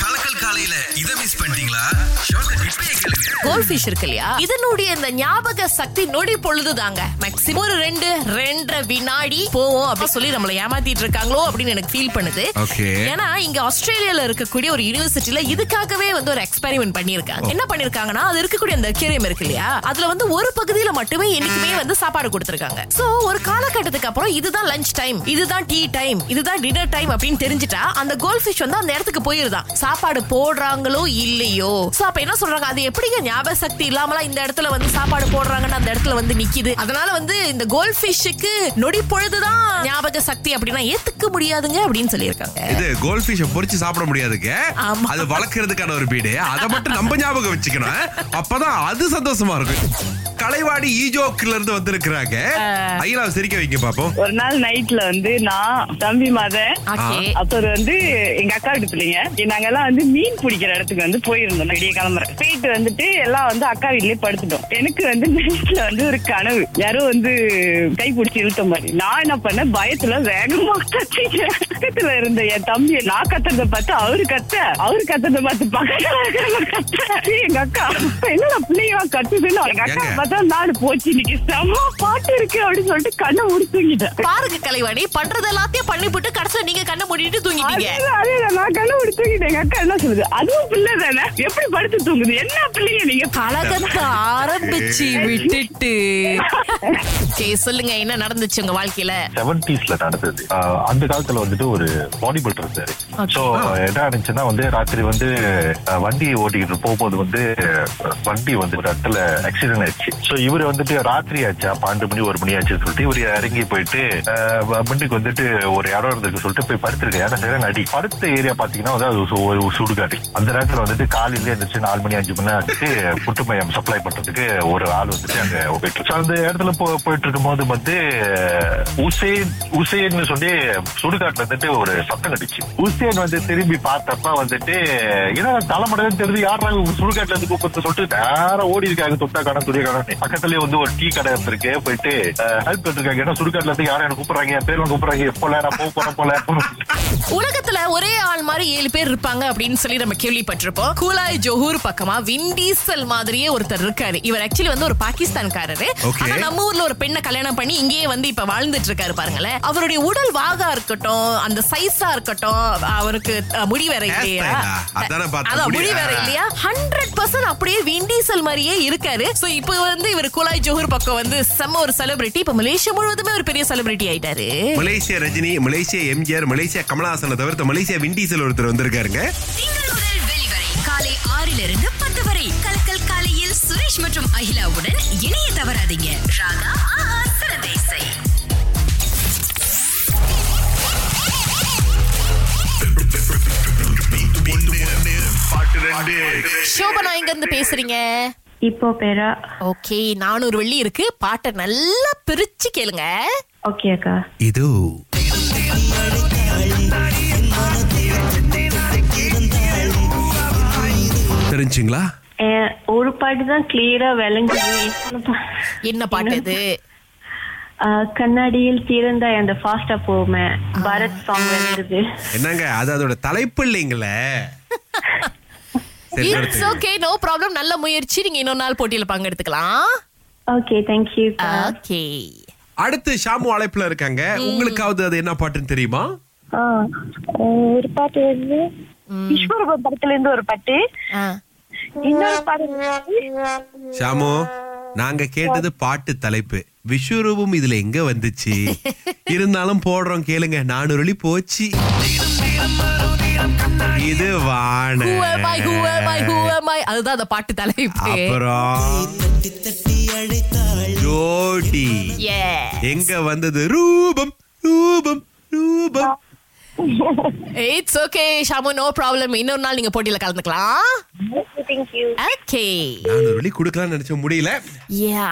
கலக்கல் காலையில இத மிஸ் பண்ணிட்டீங்களா? இப்பயே கேளுங்க. கோல்ட் ஃபிஷ் இருக்கு இல்லையா? இதனுடைய இந்த ஞாபக சக்தி நொடி பொழுதுதாங்க. மேக்ஸிமம் ஒரு ரெண்டு ரெண்டரை வினாடி போவோம் அப்படி சொல்லி நம்மள ஏமாத்திட்டு இருக்காங்களோ அப்படின்னு எனக்கு ஃபீல் பண்ணுது. Okay. ஏன்னா இங்க ஆஸ்திரேலியால இருக்கக்கூடிய ஒரு யூனிவர்சிட்டில இதுக்காகவே வந்து ஒரு எக்ஸ்பெரிமெண்ட் பண்ணிருக்காங்க என்ன பண்ணிருக்காங்கன்னா அது இருக்கக்கூடிய அந்த அக்வேரியம் இருக்கு இல்லையா? அதுல வந்து ஒரு பகுதியில மட்டுமே என்னைக்குமே வந்து சாப்பாடு கொடுத்திருக்காங்க. சோ ஒரு காலகட்டத்துக்கு அப்புறம் இதுதான் லஞ்ச் டைம் இதுதான் டீ டைம் இதுதான் டின்னர் டைம் அப்படின்னு தெரிஞ்சுட்டா அந்த கோல்ட் ஃபிஷ் வந்து அந்த இடத்துக்கு போயிருதான். சாப்பாடு போடுறாங்களோ இல்லையோ? சோ அப்ப என்ன சொல்றாங்க? அது எப்படிங்க ஞாபக சக்தி இல்லாமலா இந்த இடத்துல வந்து சாப்பாடு போடுறாங்கன்னு அந்த இடத்துல வந்து நிக்குது? அதனால வந்து இந்த கோல்ட் ஃபிஷ்ஷுக்கு நொடி பொழுதுதான் ஞாபக சக்தி அப்படின்னா ஏத்துக்க முடியாதுங்க அப்படின்னு சொல்லியிருக்காங்க. இது கோல்ட் ஃபிஷ் பொரிச்சு சாப்பிட முடியாதுங்க. அது வளர்க்கறதுக்கான ஒரு பீடு. அதை மட்டும் நம்ம ஞாபகம் வச்சுக்கணும். அப்பதான் அது சந்தோஷமா இருக்கும். கலைவாடி ஈஜோக்குல இருந்து வந்திருக்கிறாங்க. ஐயா சிரிக்க வைங்க பாப்போம். ஒரு நாள் நைட்ல வந்து நான் தம்பி ஓகே அப்புறம் வந்து எங்க அக்கா வீட்டு பிள்ளைங்க நாங்க எல்லாம் வந்து மீன் பிடிக்கிற இடத்துக்கு வந்து போயிருந்தோம் விடிய கிளம்புற போயிட்டு வந்துட்டு எல்லாம் வந்து அக்கா வீட்லயே படுத்துட்டோம். எனக்கு வந்து நைட்ல வந்து ஒரு கனவு. யாரோ வந்து கை பிடிச்சி இழுத்த மாதிரி. நான் என்ன பண்ணேன்? பயத்துல வேகமா கத்திட்டேன். பக்கத்துல இருந்த என் தம்பியை நான் கத்துறத பார்த்து அவரு கத்த. அவரு கத்துறத பார்த்து பக்கத்துல எங்க அக்கா என்னடா பிள்ளைங்க கத்துதுன்னு. எங்க அக்கா ஏங்க? பார்த்தா நாடு போச்சு இன்னைக்கு செம்ம பாட்டு இருக்கு அப்படின்னு சொல்லிட்டு கண்ணை மூடி தூங்கிட்டேன். பாருங்க கலைவாணி பண்றது எல்லாத்தையும் பண்ணி போட்டு கடைசியில நீங்க கண்ணை மூடிட்டு தூங்கிட்டீங்க. அதுதான், நான் கண்ணை மூடி தூங்கிட்டேன். எங்க அக்கா என்ன சொல்லுது? அதுவும் பிள்ளை தானே? எப்படி படுத்து தூங்குது? என்ன பிள்ளைங்க நீங்க? கலகத்தை ஆரம்பிச்சு விட்டுட்டு. சரி சொல்லுங்க என்ன நடந்துச்சு உங்க வாழ்க்கையில? செவன்டிஸ்ல நடந்தது. அந்த காலத்துல வந்துட்டு ஒரு பாடி பில்டர் இருந்தாரு சோ என்ன ஆனிச்சுன்னா வந்து ராத்திரி வந்து வண்டி ஓட்டிக்கிட்டு போகும்போது வந்து வண்டி வந்து ஒரு இடத்துல ஆக்சிடென்ட் ஆயிடுச்சு. சோ இவர் வந்துட்டு ராத்திரி ஆச்சா. பன்னெண்டு மணி ஒரு மணி ஆச்சுன்னு சொல்லிட்டு இவர் இறங்கி போயிட்டு ஆஹ் வண்டிக்கு வந்துட்டு ஒரு இடம் இருந்திருக்கு சொல்லிட்டு போய் படுத்திருக்கேன் ஏன்னா சரியான அடி. படுத்த ஏரியா பாத்தீங்கன்னா வந்து அது ஒரு- சுடுகாடு. அந்த நேரத்துல வந்துட்டு காலையில இருந்துச்சு நாலு மணி அஞ்சு மணி ஆச்சுட்டு புட்டுமயம் சப்ளை பண்றதுக்கு ஒரு ஆள் வந்துட்டு அங்க போயிட்டு அந்த இடத்துல போ- போயிட்டு இருக்கும்போது வந்து உசேன் உசேன்னு சொல்லி சுடுகாட்டுல வந்துட்டு ஒரு சத்தம் கட்டுச்சு. உசேன் வந்து திரும்பி பார்த்தப்ப வந்துட்டு ஏன்னா தலைமடன்னு தெரிஞ்சு யாரா சுடுகாட்டுல இருந்து கூப்பிட்டு சொல்லிட்டு நேரம் ஓடி இருக்காங்க தொட்டா கடை துணிய கடை. பக்கத்துலயே வந்து ஒரு டீ கடை இருக்கு போயிட்டு ஹெல்ப் பண்ணிருக்காங்க ஏன்னா சுடுகாட்டுல இருந்து யாரும் எனக்கு கூப்பிடுறாங்க? என் பேர்ல கூப்பிடுறாங்க. எப்போ நான் போக போறேன் போல. உலகத்துல ஒரே ஆள் மாதிரி ஏழு பேர் இருப்பாங்க அப்படின்னு சொல்லி நம்ம கேள்விப்பட்டிருப்போம். கூலாய் ஜோஹூர் பக்கமா விண்டீசல் மாதிரியே ஒருத்தர் இருக்காரு. இவர் ஆக்சுவலி வந்து ஒரு பாகிஸ்தான்காரரு. நம்ம ஊர்ல ஒரு பெண்ணை கல்யாணம் பண்ணி இங்கேயே வந்து இப்ப வாழ்ந்துட்டு இருக்காரு பாருங்களேன். அவருடைய உடல் வாகா இருக்கட்டும் அந்த சைஸா இருக்கட்டும் அவருக்கு முடி வேற இல்லையா? அதானே முடி, வேற. இல்லையா? ஹண்ட்ரட் பர்சன்ட் அப்படியே விண்டீசல் மாதிரியே இருக்காரு. சோ இப்போ வந்து இவர் குலாய் ஜோஹூர் பக்கம் வந்து செம்ம ஒரு செலிபிரிட்டி இப்ப மலேசியா முழுவதுமே ஒரு பெரிய செலிபிரிட்டி ஆயிட்டாரு. Malaysia Rajini Malaysia MGR Malaysia கமலஹாசனை தவிர்த்து மலேசியா விண்டீசல் ஒருத்தர் வந்திருக்காருங்க. காலை ஆறிலிருந்து பத்து வரை. கலக்கல் காலையில் சுரேஷ் மற்றும் அகிலாவுடன் தவறாதீங்க. ராகா சோபனா எங்க இருந்து பேசுறீங்க? இப்போ பேரா. ஓகே நானூறு வெள்ளி இருக்கு. பாட்டை நல்லா பிரிச்சு கேளுங்க. ஓகே அக்கா. இது. தெரிஞ்சுங்களா? ஒரு பாட்டு தான் கிளியரா விளங்குது. என்ன பாட்டு இது? கண்ணாடியில் திறந்த அந்த ஃபாஸ்டா போமே பரத் சாங் விளங்குது. என்னங்க அது அதோட தலைப்பு இல்லைங்களே. இட்ஸ். ஓகே நோ ப்ராப்ளம் நல்ல முயற்சி. நீங்க இன்னொரு நாள் போட்டியில பங்கெடுத்துக்கலாம். ஓகே தேங்க்யூ ஓகே அடுத்து ஷாமு அழைப்புல இருக்காங்க. உங்களுக்காவது அது என்ன பாட்டுன்னு தெரியுமா? ஒரு பாட்டு வந்து விஸ்வரூபம் படத்துல இருந்து ஒரு பாட்டு. இன்னொரு பாட்டு ஷாமு நாங்க கேட்டது பாட்டு தலைப்பு. விஸ்வரூபம் இதுல எங்க வந்துச்சு? இருந்தாலும் போடுறோம் கேளுங்க. நானூறு வழி போச்சு. இது வான? அதுதான் அந்த பாட்டு தலைப்பு. அப்புறம் ஜோடி. எங்க வந்தது? ரூபம் ரூபம் ரூபம். It's okay Shamu. No problem இன்னொரு நாள் நீங்க போட்டியில கலந்துக்கலாம். தேங்க்யூ ஓகே நானூறு வழி கொடுக்கலாம்னு நினைச்ச முடியல. யா